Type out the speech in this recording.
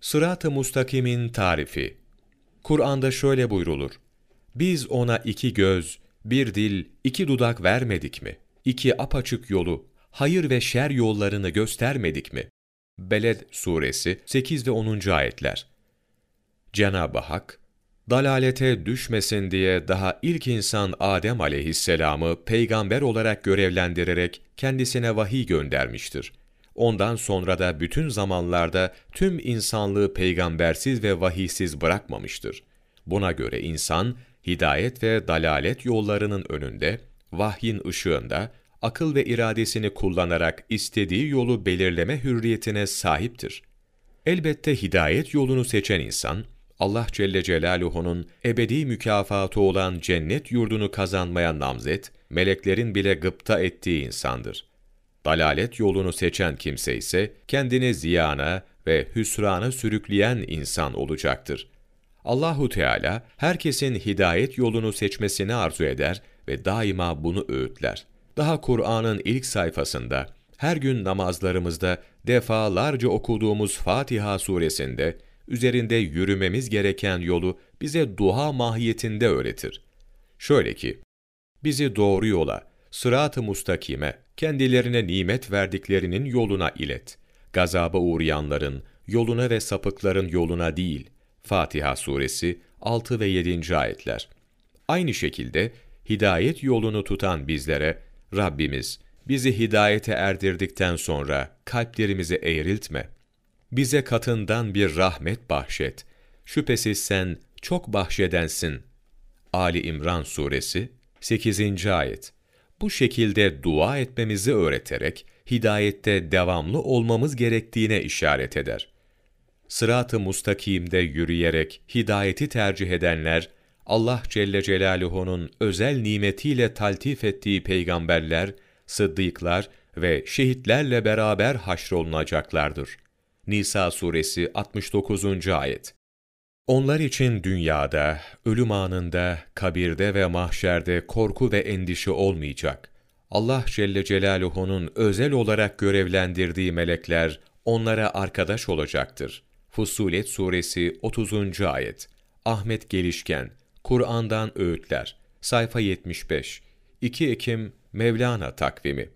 Sırat-ı Mustakim'in tarifi Kur'an'da şöyle buyrulur. Biz ona iki göz, bir dil, iki dudak vermedik mi? İki apaçık yolu, hayır ve şer yollarını göstermedik mi? Beled Suresi 8 ve 10. ayetler. Cenab-ı Hak, dalalete düşmesin diye daha ilk insan Adem aleyhisselamı peygamber olarak görevlendirerek kendisine vahiy göndermiştir. Ondan sonra da bütün zamanlarda tüm insanlığı peygambersiz ve vahiysiz bırakmamıştır. Buna göre insan, hidayet ve dalalet yollarının önünde, vahyin ışığında, akıl ve iradesini kullanarak istediği yolu belirleme hürriyetine sahiptir. Elbette hidayet yolunu seçen insan, Allah Celle Celaluhu'nun ebedi mükafatı olan cennet yurdunu kazanmaya namzet, meleklerin bile gıpta ettiği insandır. Dalalet yolunu seçen kimse ise kendini ziyana ve hüsrana sürükleyen insan olacaktır. Allahu Teala herkesin hidayet yolunu seçmesini arzu eder ve daima bunu öğütler. Daha Kur'an'ın ilk sayfasında her gün namazlarımızda defalarca okuduğumuz Fatiha suresinde üzerinde yürümemiz gereken yolu bize duha mahiyetinde öğretir. Şöyle ki, bizi doğru yola, sırat-ı mustakime, kendilerine nimet verdiklerinin yoluna ilet. Gazaba uğrayanların, yoluna ve sapıkların yoluna değil. Fatiha suresi 6 ve 7. ayetler. Aynı şekilde hidayet yolunu tutan bizlere Rabbimiz bizi hidayete erdirdikten sonra kalplerimizi eğriltme. Bize katından bir rahmet bahşet. Şüphesiz sen çok bahşedensin. Ali İmran suresi 8. ayet. Bu şekilde dua etmemizi öğreterek hidayette devamlı olmamız gerektiğine işaret eder. Sırat-ı mustakimde yürüyerek hidayeti tercih edenler, Allah Celle Celaluhu'nun özel nimetiyle taltif ettiği peygamberler, sıddıklar ve şehitlerle beraber haşrolunacaklardır. Nisa suresi 69. ayet onlar için dünyada, ölüm anında, kabirde ve mahşerde korku ve endişe olmayacak. Allah Celle Celaluhu'nun özel olarak görevlendirdiği melekler onlara arkadaş olacaktır. Fussilet Suresi 30. Ayet Ahmet Gelişken, Kur'an'dan Öğütler, sayfa 75, 2 Ekim Mevlana takvimi